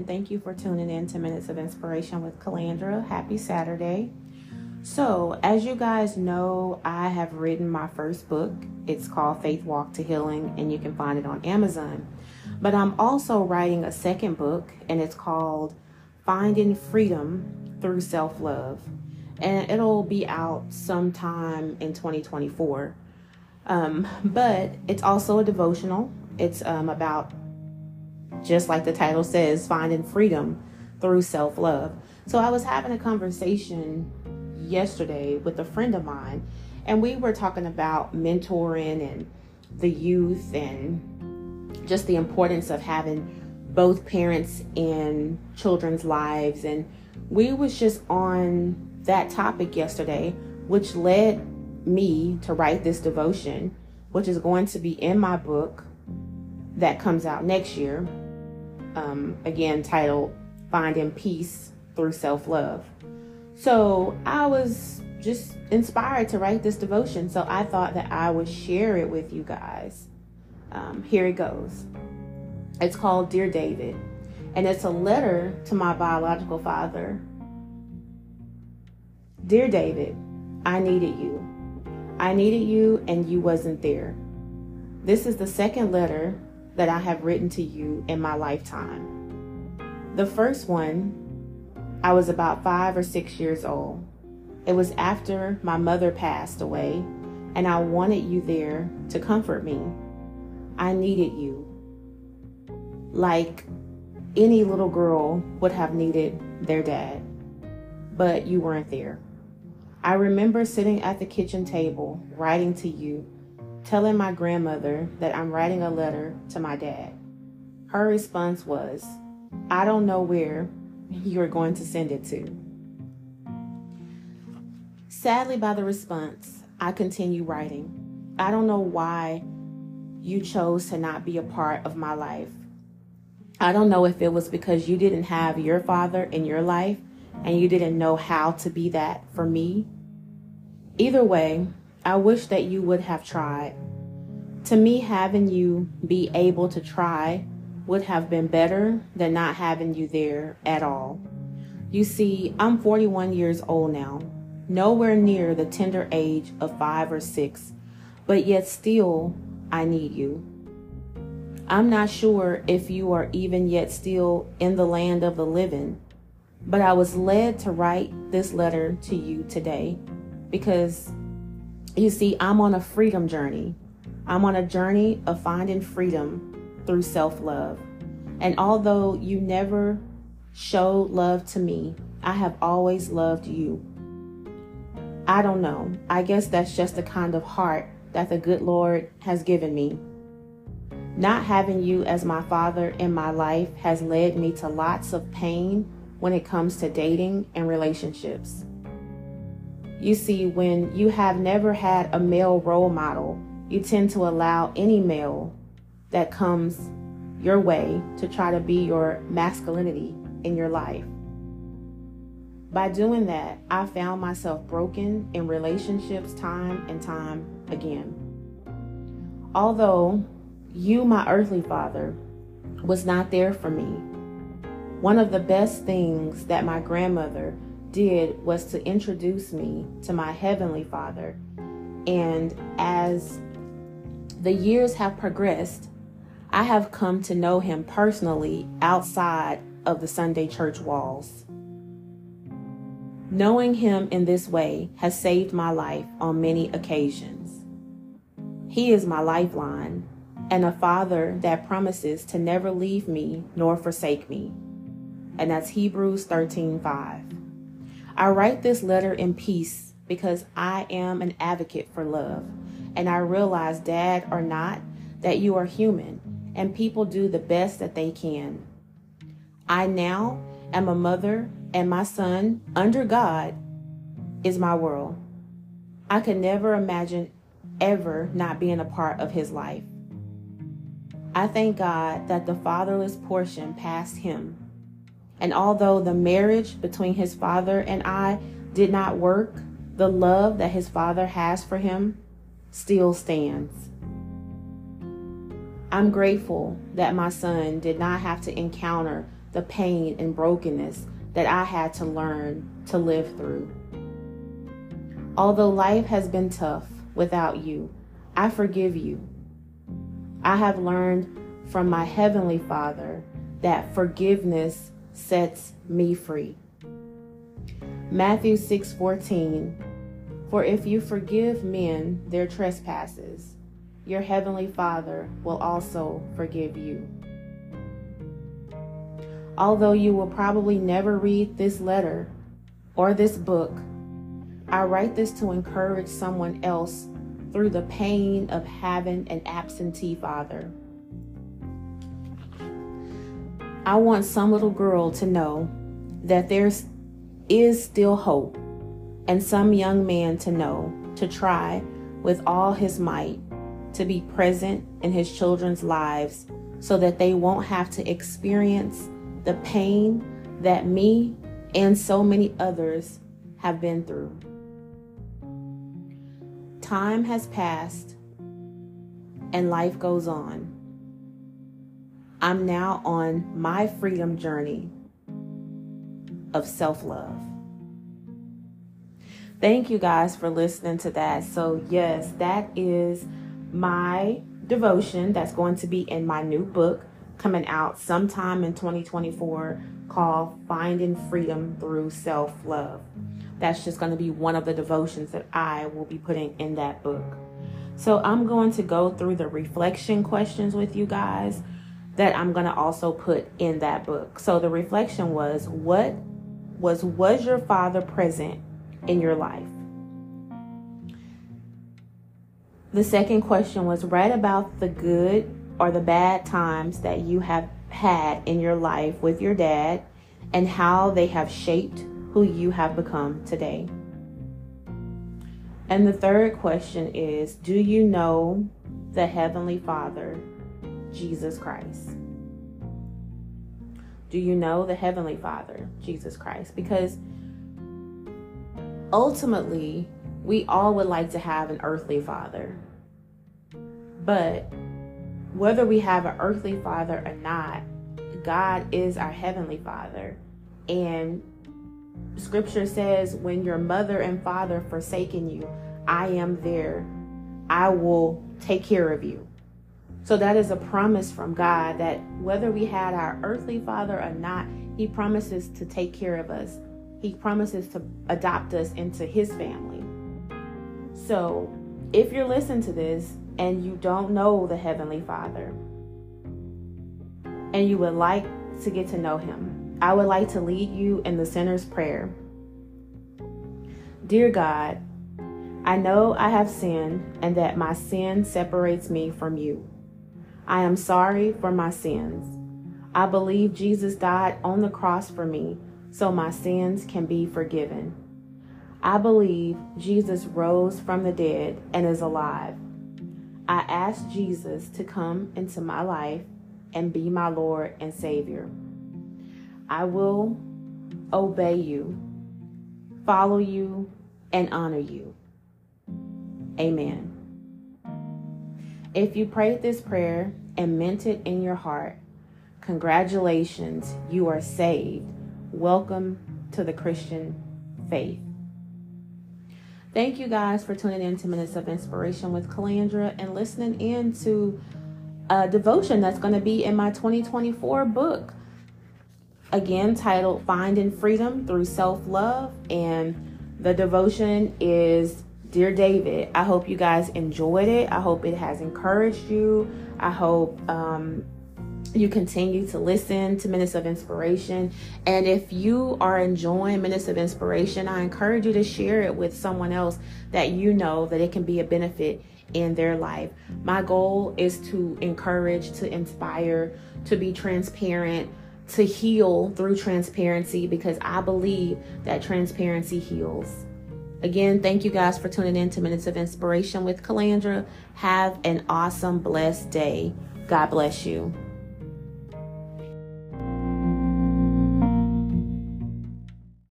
and thank you for tuning in to Minutes of Inspiration with Kalandra. Happy Saturday. So, as you guys know, I have written my first book. It's called Faith Walk to Healing, and you can find it on Amazon. But I'm also writing a second book, and it's called Finding Freedom Through Self Love. And it'll be out sometime in 2024. Um, but it's also a devotional. It's um, about, just like the title says, finding freedom through self love. So I was having a conversation yesterday with a friend of mine, and we were talking about mentoring and the youth and just the importance of having both parents in children's lives and we was just on that topic yesterday which led me to write this devotion, which is going to be in my book that comes out next year. Um, again, titled Finding Peace Through Self Love. So I was just inspired to write this devotion, so I thought that I would share it with you guys. Um, here it goes. It's called Dear David, and it's a letter to my biological father. Dear David, I needed you. I needed you and you wasn't there. This is the second letter that I have written to you in my lifetime. The first one, I was about five or six years old. It was after my mother passed away, and I wanted you there to comfort me. I needed you. Like any little girl would have needed their dad, but you weren't there. I remember sitting at the kitchen table, writing to you, telling my grandmother that I'm writing a letter to my dad. Her response was, I don't know where you're going to send it to. Sadly, by the response, I continue writing. I don't know why you chose to not be a part of my life. I don't know if it was because you didn't have your father in your life and you didn't know how to be that for me. Either way, I wish that you would have tried. To me, having you be able to try would have been better than not having you there at all. You see, I'm 41 years old now, nowhere near the tender age of five or six, but yet still, I need you. I'm not sure if you are even yet still in the land of the living, but I was led to write this letter to you today because you see, I'm on a freedom journey. I'm on a journey of finding freedom through self love. And although you never showed love to me, I have always loved you. I don't know. I guess that's just the kind of heart that the good Lord has given me. Not having you as my father in my life has led me to lots of pain when it comes to dating and relationships. You see, when you have never had a male role model, you tend to allow any male that comes your way to try to be your masculinity in your life. By doing that, I found myself broken in relationships time and time again. Although you, my earthly father, was not there for me, one of the best things that my grandmother did was to introduce me to my Heavenly Father. And as the years have progressed, I have come to know Him personally outside of the Sunday church walls. Knowing Him in this way has saved my life on many occasions. He is my lifeline and a Father that promises to never leave me nor forsake me. And that's Hebrews 13 5. I write this letter in peace because I am an advocate for love. And I realize, dad or not, that you are human and people do the best that they can. I now am a mother, and my son, under God, is my world. I could never imagine ever not being a part of his life. I thank God that the fatherless portion passed him and although the marriage between his father and I did not work, the love that his father has for him still stands. I'm grateful that my son did not have to encounter the pain and brokenness that I had to learn to live through. Although life has been tough without you, I forgive you. I have learned from my Heavenly Father that forgiveness sets me free. Matthew 6:14 For if you forgive men their trespasses, your heavenly Father will also forgive you. Although you will probably never read this letter or this book, I write this to encourage someone else through the pain of having an absentee father. I want some little girl to know that there is still hope, and some young man to know to try with all his might to be present in his children's lives so that they won't have to experience the pain that me and so many others have been through. Time has passed and life goes on. I'm now on my freedom journey of self love. Thank you guys for listening to that. So, yes, that is my devotion that's going to be in my new book coming out sometime in 2024 called Finding Freedom Through Self Love. That's just going to be one of the devotions that I will be putting in that book. So I'm going to go through the reflection questions with you guys that I'm going to also put in that book. So the reflection was what was was your father present in your life? The second question was write about the good or the bad times that you have had in your life with your dad and how they have shaped who you have become today. And the third question is Do you know the Heavenly Father, Jesus Christ? Do you know the Heavenly Father, Jesus Christ? Because ultimately, we all would like to have an earthly father. But whether we have an earthly father or not, God is our heavenly father. And scripture says, when your mother and father forsaken you, I am there. I will take care of you. So that is a promise from God that whether we had our earthly father or not, he promises to take care of us. He promises to adopt us into his family. So if you're listening to this and you don't know the Heavenly Father and you would like to get to know him, I would like to lead you in the sinner's prayer. Dear God, I know I have sinned and that my sin separates me from you. I am sorry for my sins. I believe Jesus died on the cross for me so my sins can be forgiven. I believe Jesus rose from the dead and is alive. I ask Jesus to come into my life and be my Lord and Savior. I will obey you, follow you, and honor you. Amen. If you prayed this prayer and meant it in your heart, congratulations, you are saved. Welcome to the Christian faith. Thank you guys for tuning in to Minutes of Inspiration with Kalandra and listening in to a devotion that's going to be in my 2024 book again titled Finding Freedom Through Self Love. And the devotion is Dear David. I hope you guys enjoyed it. I hope it has encouraged you. I hope um, you continue to listen to Minutes of Inspiration. And if you are enjoying Minutes of Inspiration, I encourage you to share it with someone else that you know that it can be a benefit in their life. My goal is to encourage, to inspire, to be transparent, to heal through transparency because I believe that transparency heals. Again, thank you guys for tuning in to Minutes of Inspiration with Kalandra. Have an awesome, blessed day. God bless you.